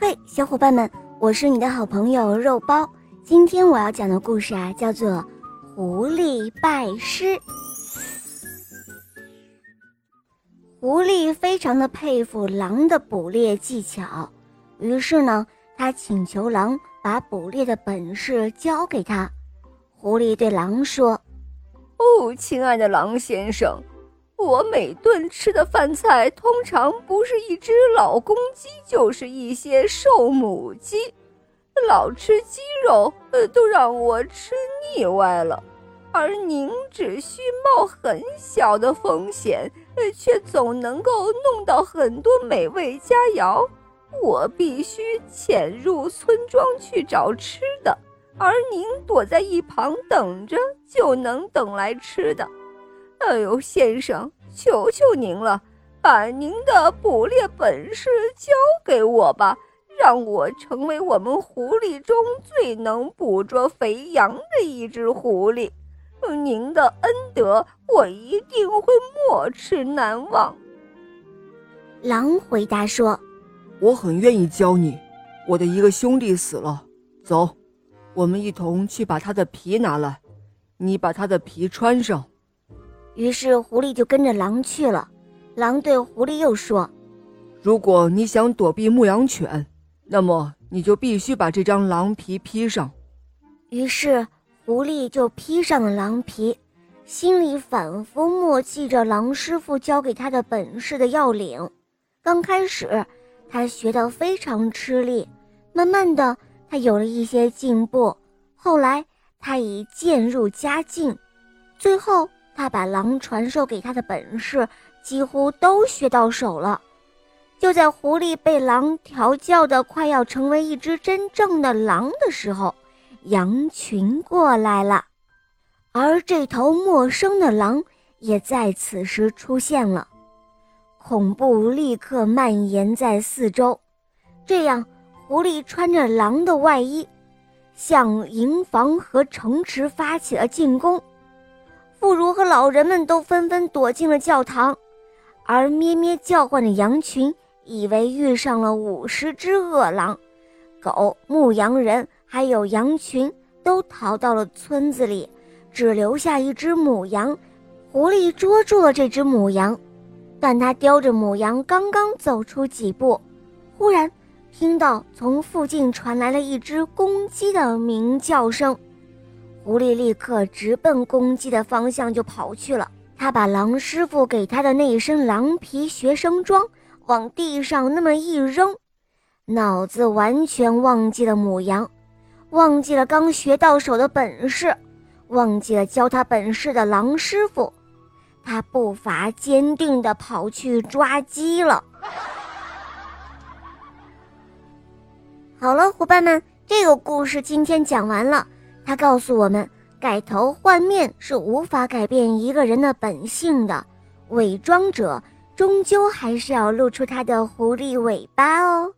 嘿，小伙伴们，我是你的好朋友肉包。今天我要讲的故事啊，叫做《狐狸拜师》。狐狸非常的佩服狼的捕猎技巧，于是呢，他请求狼把捕猎的本事教给他。狐狸对狼说：“哦，亲爱的狼先生。”我每顿吃的饭菜，通常不是一只老公鸡，就是一些瘦母鸡。老吃鸡肉，呃，都让我吃腻歪了。而您只需冒很小的风险，呃，却总能够弄到很多美味佳肴。我必须潜入村庄去找吃的，而您躲在一旁等着，就能等来吃的。哎呦，先生，求求您了，把您的捕猎本事教给我吧，让我成为我们狐狸中最能捕捉肥羊的一只狐狸。您的恩德，我一定会没齿难忘。狼回答说：“我很愿意教你。我的一个兄弟死了，走，我们一同去把他的皮拿来，你把他的皮穿上。”于是狐狸就跟着狼去了。狼对狐狸又说：“如果你想躲避牧羊犬，那么你就必须把这张狼皮披上。”于是狐狸就披上了狼皮，心里反复默记着狼师傅教给他的本事的要领。刚开始，他学得非常吃力，慢慢的，他有了一些进步。后来，他已渐入佳境，最后。他把狼传授给他的本事几乎都学到手了。就在狐狸被狼调教的快要成为一只真正的狼的时候，羊群过来了，而这头陌生的狼也在此时出现了。恐怖立刻蔓延在四周，这样，狐狸穿着狼的外衣，向营房和城池发起了进攻。妇孺和老人们都纷纷躲进了教堂，而咩咩叫唤的羊群以为遇上了五十只恶狼，狗、牧羊人还有羊群都逃到了村子里，只留下一只母羊。狐狸捉住了这只母羊，但它叼着母羊刚刚走出几步，忽然听到从附近传来了一只公鸡的鸣叫声。狐狸立刻直奔公鸡的方向就跑去了。他把狼师傅给他的那一身狼皮学生装往地上那么一扔，脑子完全忘记了母羊，忘记了刚学到手的本事，忘记了教他本事的狼师傅。他步伐坚定地跑去抓鸡了。好了，伙伴们，这个故事今天讲完了。他告诉我们，改头换面是无法改变一个人的本性的，伪装者终究还是要露出他的狐狸尾巴哦。